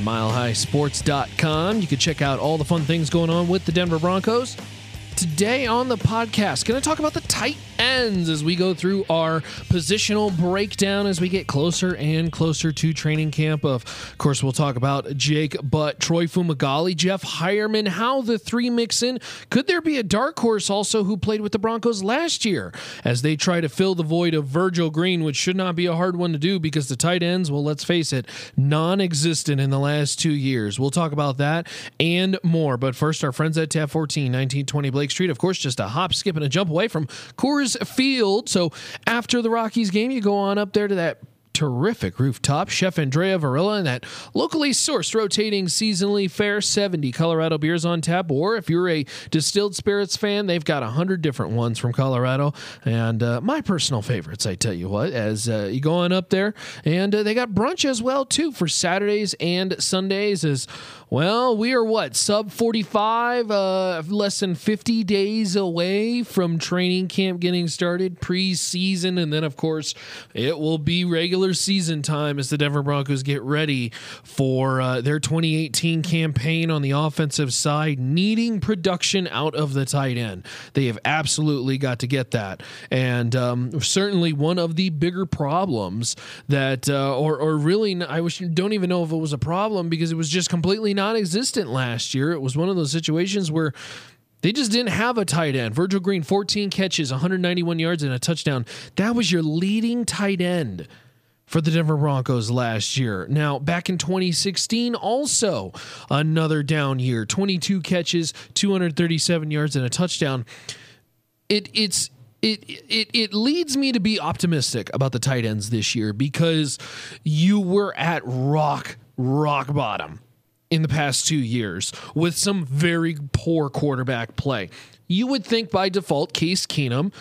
milehighsports.com. You can check out all the fun things going on with the Denver Broncos. Today on the podcast, going to talk about the tight ends as we go through our positional breakdown as we get closer and closer to training camp. Of course, we'll talk about Jake Butt, Troy Fumagalli, Jeff Heuerman, how the three mix in. Could there be a dark horse also who played with the Broncos last year as they try to fill the void of Virgil Green, which should not be a hard one to do because the tight ends, well, let's face it, non existent in the last two years. We'll talk about that and more. But first, our friends at Tap 14, 1920 Blake Street. Of course, just a hop, skip, and a jump away from Coors Field. So after the Rockies game, you go on up there to that terrific rooftop. Chef Andrea Varilla and that locally sourced, rotating, seasonally fare 70 Colorado beers on tap. Or if you're a distilled spirits fan, they've got 100 different ones from Colorado. And uh, my personal favorites, I tell you what, as uh, you go on up there. And uh, they got brunch as well, too, for Saturdays and Sundays. As well, we are what, sub 45, uh, less than 50 days away from training camp getting started, preseason. And then, of course, it will be regular season time as the Denver Broncos get ready for uh, their 2018 campaign on the offensive side, needing production out of the tight end. They have absolutely got to get that. And um, certainly one of the bigger problems that, uh, or, or really, I wish, don't even know if it was a problem because it was just completely non existent last year. It was one of those situations where they just didn't have a tight end. Virgil Green, 14 catches, 191 yards, and a touchdown. That was your leading tight end for the Denver Broncos last year. Now, back in 2016, also another down year 22 catches, 237 yards, and a touchdown. It, it's it, it it leads me to be optimistic about the tight ends this year because you were at rock rock bottom in the past two years with some very poor quarterback play. You would think by default, Case Keenum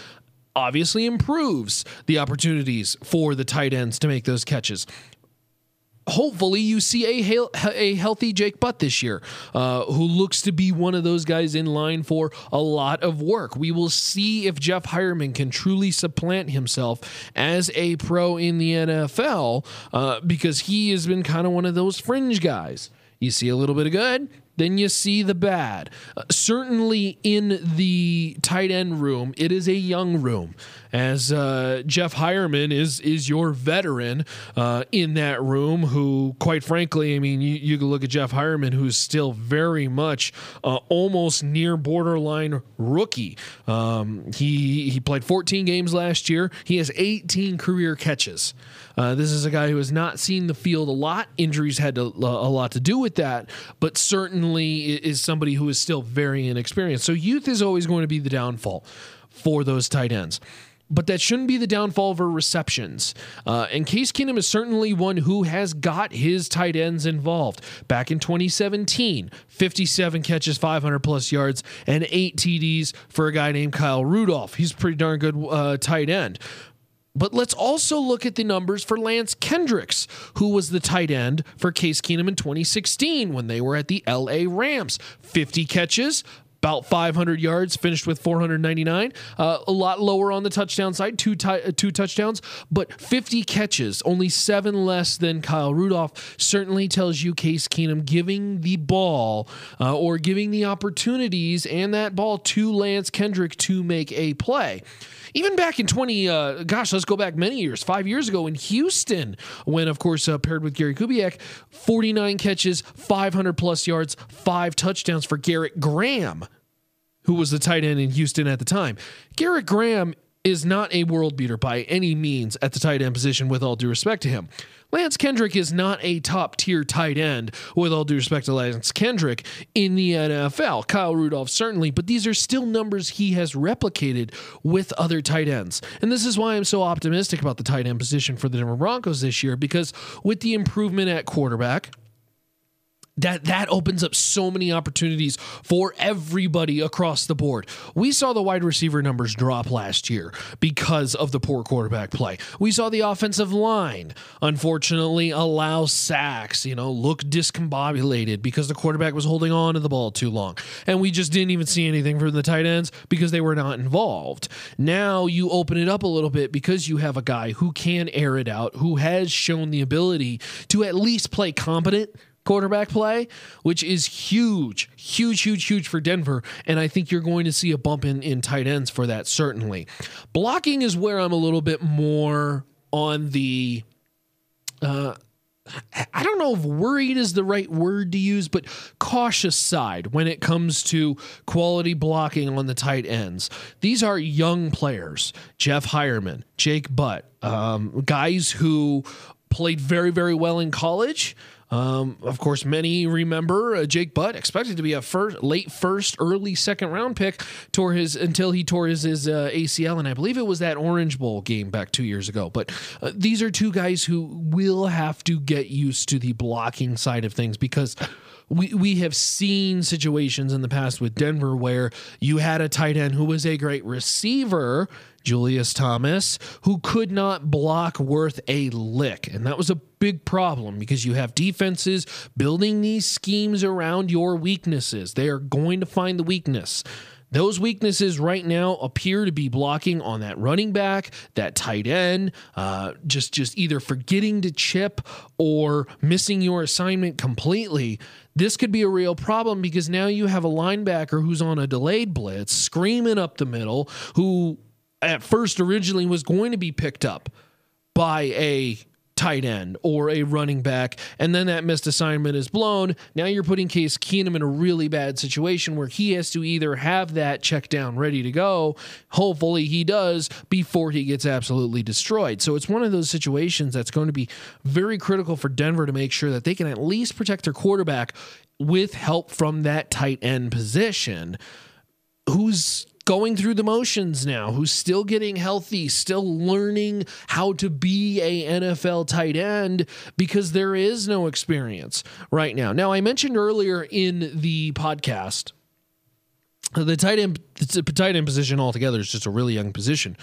obviously improves the opportunities for the tight ends to make those catches hopefully you see a, a healthy Jake Butt this year, uh, who looks to be one of those guys in line for a lot of work. We will see if Jeff Heuerman can truly supplant himself as a pro in the NFL uh, because he has been kind of one of those fringe guys. You see a little bit of good, then you see the bad. Uh, certainly in the tight end room, it is a young room, as uh, Jeff Heuerman is is your veteran uh, in that room. Who, quite frankly, I mean, you, you can look at Jeff Heuerman, who's still very much uh, almost near borderline rookie. Um, he he played 14 games last year. He has 18 career catches. Uh, this is a guy who has not seen the field a lot. Injuries had to, a lot to do with that, but certainly is somebody who is still very inexperienced. So youth is always going to be the downfall for those tight ends but that shouldn't be the downfall of her receptions. Uh, and Case Keenum is certainly one who has got his tight ends involved. Back in 2017, 57 catches, 500 plus yards, and eight TDs for a guy named Kyle Rudolph. He's a pretty darn good uh, tight end. But let's also look at the numbers for Lance Kendricks, who was the tight end for Case Keenum in 2016 when they were at the LA Rams. 50 catches, about 500 yards, finished with 499. Uh, a lot lower on the touchdown side, two t- uh, two touchdowns, but 50 catches, only seven less than Kyle Rudolph. Certainly tells you Case Keenum giving the ball uh, or giving the opportunities and that ball to Lance Kendrick to make a play even back in 20 uh, gosh let's go back many years five years ago in houston when of course uh, paired with gary kubiak 49 catches 500 plus yards five touchdowns for garrett graham who was the tight end in Houston at the time. Garrett Graham is not a world beater by any means at the tight end position, with all due respect to him. Lance Kendrick is not a top tier tight end, with all due respect to Lance Kendrick in the NFL. Kyle Rudolph, certainly, but these are still numbers he has replicated with other tight ends. And this is why I'm so optimistic about the tight end position for the Denver Broncos this year, because with the improvement at quarterback, that that opens up so many opportunities for everybody across the board. We saw the wide receiver numbers drop last year because of the poor quarterback play. We saw the offensive line unfortunately allow sacks, you know, look discombobulated because the quarterback was holding on to the ball too long. And we just didn't even see anything from the tight ends because they were not involved. Now you open it up a little bit because you have a guy who can air it out, who has shown the ability to at least play competent quarterback play, which is huge, huge, huge, huge for Denver. And I think you're going to see a bump in, in tight ends for that, certainly. Blocking is where I'm a little bit more on the. Uh, I don't know if worried is the right word to use, but cautious side when it comes to quality blocking on the tight ends. These are young players Jeff Heuerman, Jake Butt, um, guys who played very, very well in college. Um, of course, many remember uh, Jake Butt expected to be a first, late first, early second round pick. Tore his until he tore his, his uh, ACL, and I believe it was that Orange Bowl game back two years ago. But uh, these are two guys who will have to get used to the blocking side of things because we we have seen situations in the past with Denver where you had a tight end who was a great receiver Julius Thomas, who could not block worth a lick. And that was a big problem because you have defenses building these schemes around your weaknesses. They are going to find the weakness. Those weaknesses right now appear to be blocking on that running back, that tight end, uh, just just either forgetting to chip or missing your assignment completely. This could be a real problem because now you have a linebacker who's on a delayed blitz, screaming up the middle, who at first originally was going to be picked up by a tight end or a running back, and then that missed assignment is blown. Now you're putting Case Keenum in a really bad situation where he has to either have that check down ready to go. Hopefully he does before he gets absolutely destroyed. So it's one of those situations that's going to be very critical for Denver to make sure that they can at least protect their quarterback with help from that tight end position. Who's going through the motions now, who's still getting healthy, still learning how to be a NFL tight end because there is no experience right now. Now, I mentioned earlier in the podcast the tight end the tight end position altogether is just a really young position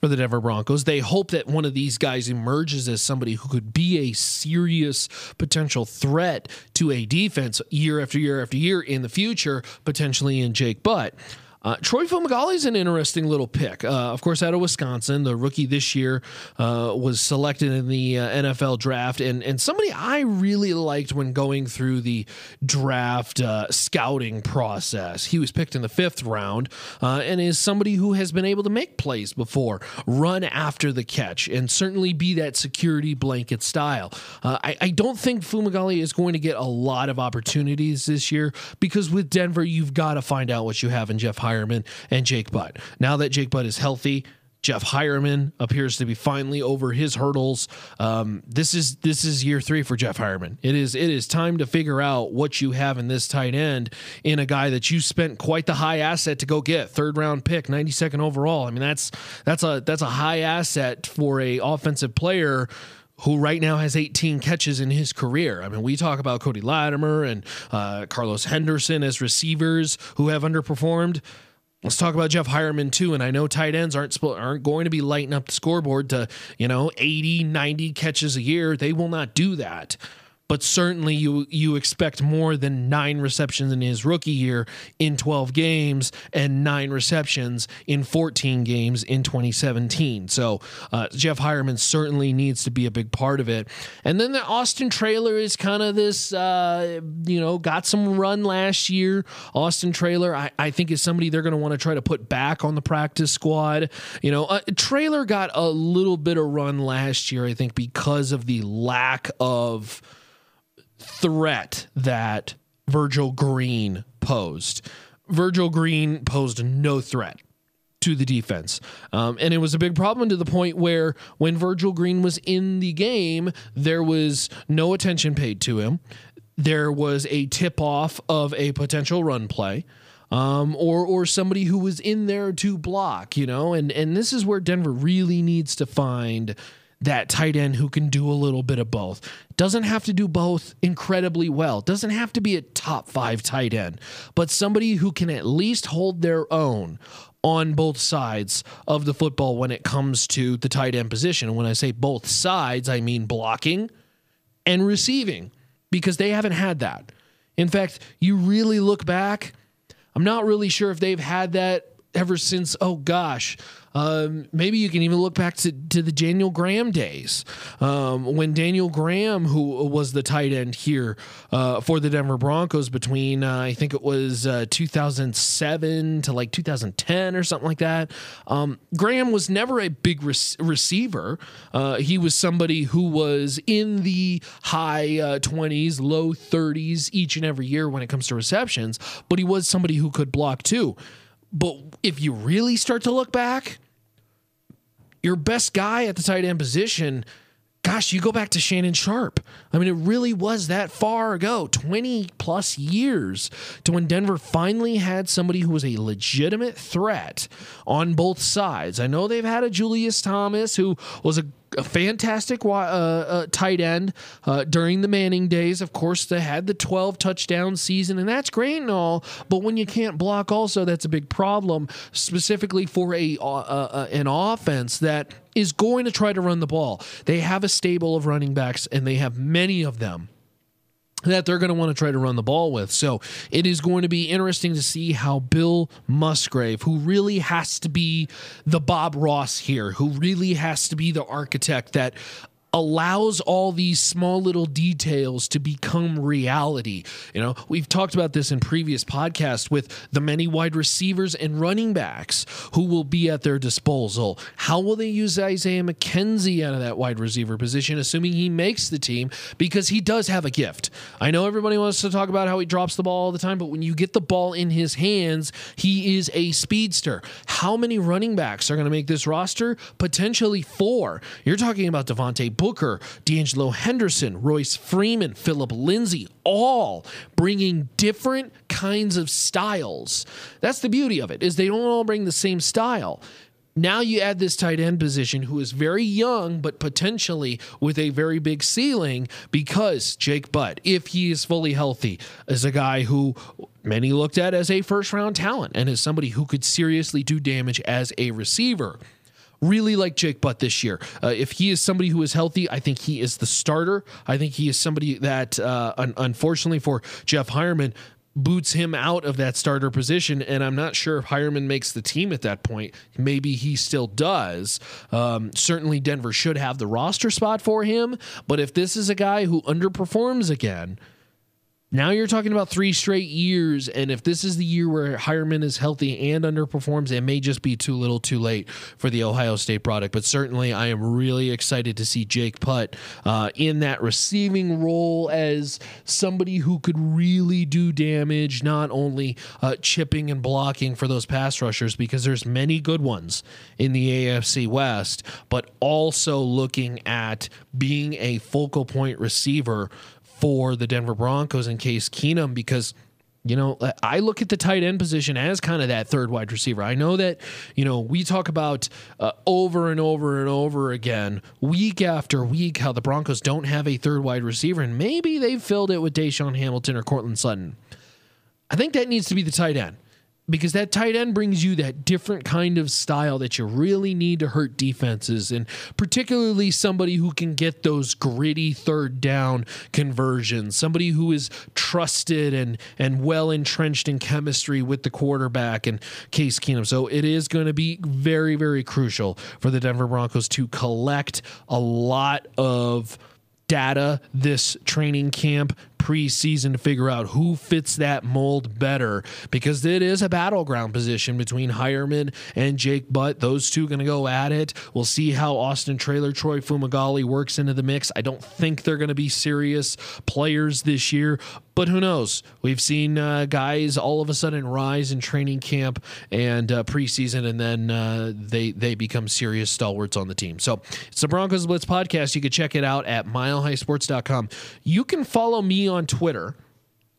for the Denver Broncos. They hope that one of these guys emerges as somebody who could be a serious potential threat to a defense year after year after year in the future, potentially in Jake Butt. Uh, Troy Fumagalli is an interesting little pick. Uh, of course, out of Wisconsin, the rookie this year uh, was selected in the uh, NFL draft, and and somebody I really liked when going through the draft uh, scouting process. He was picked in the fifth round, uh, and is somebody who has been able to make plays before, run after the catch, and certainly be that security blanket style. I, I don't think Fumagalli is going to get a lot of opportunities this year because with Denver, you've got to find out what you have in Jeff. Heuerman and Jake Butt. Now that Jake Butt is healthy, Jeff Heuerman appears to be finally over his hurdles. Um, this is this is year three for Jeff Heuerman. It is it is time to figure out what you have in this tight end in a guy that you spent quite the high asset to go get third round pick, ninety second overall. I mean that's that's a that's a high asset for a offensive player who right now has 18 catches in his career. I mean, we talk about Cody Latimer and uh, Carlos Henderson as receivers who have underperformed. Let's talk about Jeff Heuerman too. And I know tight ends aren't aren't going to be lighting up the scoreboard to you know 80, 90 catches a year. They will not do that. But certainly you you expect more than nine receptions in his rookie year in 12 games and nine receptions in 14 games in 2017. So uh, Jeff Heuerman certainly needs to be a big part of it. And then the Austin Traylor is kind of this, uh, you know, got some run last year. Austin Traylor, I, I think, is somebody they're going to want to try to put back on the practice squad. You know, uh, Traylor got a little bit of run last year, I think, because of the lack of threat that Virgil Green posed. Virgil Green posed no threat to the defense. Um, and it was a big problem to the point where when Virgil Green was in the game, there was no attention paid to him. There was a tip off of a potential run play. Um, or or somebody who was in there to block, you know, and and this is where Denver really needs to find that tight end who can do a little bit of both. Doesn't have to do both incredibly well. Doesn't have to be a top five tight end, but somebody who can at least hold their own on both sides of the football when it comes to the tight end position. When I say both sides, I mean blocking and receiving because they haven't had that. In fact, you really look back, I'm not really sure if they've had that ever since, oh gosh, um, maybe you can even look back to, to the Daniel Graham days um, when Daniel Graham, who was the tight end here uh, for the Denver Broncos between, uh, I think it was uh, 2007 to like 2010 or something like that. Um, Graham was never a big receiver. Uh, he was somebody who was in the high 20s, uh, low 30s each and every year when it comes to receptions, but he was somebody who could block too. But if you really start to look back, your best guy at the tight end position, gosh, you go back to Shannon Sharpe. I mean, it really was that far ago 20 plus years to when Denver finally had somebody who was a legitimate threat on both sides. I know they've had a Julius Thomas who was a a fantastic uh, uh, tight end uh, during the Manning days. Of course, they had the 12 touchdown season, and that's great and all. But when you can't block, also that's a big problem, specifically for a uh, uh, an offense that is going to try to run the ball. They have a stable of running backs, and they have many of them that they're going to want to try to run the ball with. So it is going to be interesting to see how Bill Musgrave, who really has to be the Bob Ross here, who really has to be the architect that allows all these small little details to become reality. You know, we've talked about this in previous podcasts with the many wide receivers and running backs who will be at their disposal. How will they use Isaiah McKenzie out of that wide receiver position, assuming he makes the team? Because he does have a gift. I know everybody wants to talk about how he drops the ball all the time, but when you get the ball in his hands, he is a speedster. How many running backs are going to make this roster? Potentially four. You're talking about Devontae Booker, D'Angelo Henderson, Royce Freeman, Philip Lindsay, all bringing different kinds of styles. That's the beauty of it is they don't all bring the same style. Now you add this tight end position who is very young, but potentially with a very big ceiling because Jake Butt, if he is fully healthy, is a guy who many looked at as a first round talent and is somebody who could seriously do damage as a receiver. Really like Jake Butt this year. Uh, if he is somebody who is healthy, I think he is the starter. I think he is somebody that, uh, un- unfortunately for Jeff Heuerman, boots him out of that starter position. And I'm not sure if Heuerman makes the team at that point. Maybe he still does. Um, certainly, Denver should have the roster spot for him. But if this is a guy who underperforms again, now you're talking about three straight years, and if this is the year where Heuerman is healthy and underperforms, it may just be too little, too late for the Ohio State product. But certainly, I am really excited to see Jake Butt uh, in that receiving role as somebody who could really do damage, not only uh, chipping and blocking for those pass rushers, because there's many good ones in the AFC West, but also looking at being a focal point receiver for the Denver Broncos in Case Keenum because you know, I look at the tight end position as kind of that third wide receiver. I know that, you know, we talk about uh, over and over and over again, week after week, how the Broncos don't have a third wide receiver, and maybe they've filled it with DaeSean Hamilton or Courtland Sutton. I think that needs to be the tight end because that tight end brings you that different kind of style that you really need to hurt defenses, and particularly somebody who can get those gritty third down conversions, somebody who is trusted and and well entrenched in chemistry with the quarterback and Case Keenum. So it is going to be very very crucial for the Denver Broncos to collect a lot of data this training camp preseason to figure out who fits that mold better because it is a battleground position between Heuerman and Jake Butt. Those two going to go at it. We'll see how Austin Traylor, Troy Fumagalli works into the mix. I don't think they're going to be serious players this year, but who knows? We've seen uh, guys all of a sudden rise in training camp and uh, preseason, and then uh, they they become serious stalwarts on the team. So it's the Broncos Blitz podcast. You can check it out at milehighsports.com. You can follow me on Twitter.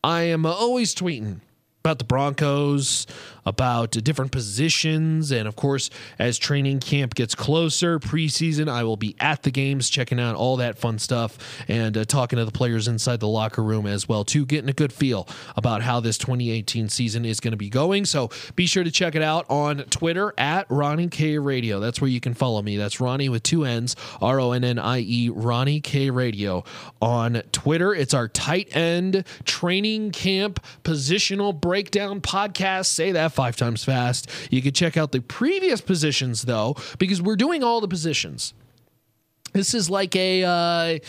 I am always tweeting about the Broncos, about different positions. And of course, as training camp gets closer, preseason, I will be at the games checking out all that fun stuff and uh, talking to the players inside the locker room as well, too, getting a good feel about how this 2018 season is going to be going. So be sure to check it out on Twitter at Ronnie K Radio. That's where you can follow me. That's Ronnie with two N's, R O N N I E, Ronnie K Radio on Twitter. It's our tight end training camp positional breakdown podcast. Say that five times fast. You can check out the previous positions though, because we're doing all the positions. This is like a uh,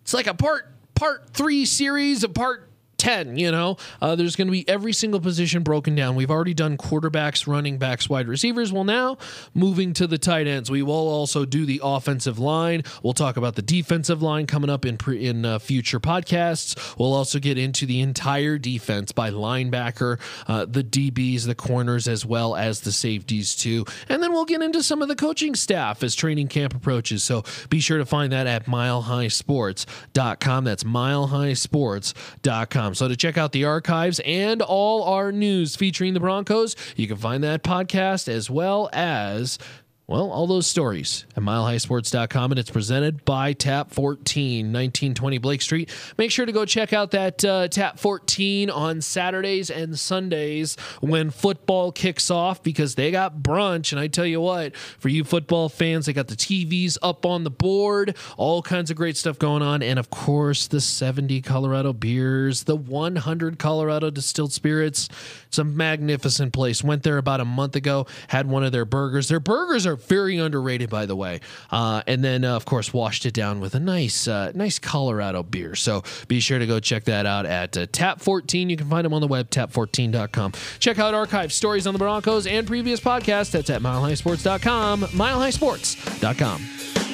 it's like a part part three series, a part 10 you know? Uh, there's going to be every single position broken down. We've already done quarterbacks running backs wide receivers. Well now moving to the tight ends. We will also do the offensive line. We'll talk about the defensive line coming up in pre- in uh, future podcasts. We'll also get into the entire defense by linebacker uh, the dbs the corners as well as the safeties too. And then we'll get into some of the coaching staff as training camp approaches. So be sure to find that at milehighsports.com that's milehighsports.com so to check out the archives and all our news featuring the Broncos, you can find that podcast as well as well, all those stories at milehighsports.com, and it's presented by Tap 14, 1920 Blake Street. Make sure to go check out that uh, Tap 14 on Saturdays and Sundays when football kicks off because they got brunch. And I tell you what, for you football fans, they got the TVs up on the board, all kinds of great stuff going on. And of course, the 70 Colorado beers, the 100 Colorado distilled spirits. It's a magnificent place. Went there about a month ago, had one of their burgers. Their burgers are very underrated, by the way. Uh, and then, uh, of course, washed it down with a nice, uh, nice Colorado beer. So be sure to go check that out at uh, Tap 14. You can find them on the web, tap14.com. Check out archive stories on the Broncos and previous podcasts. That's at milehighsports.com, milehighsports.com.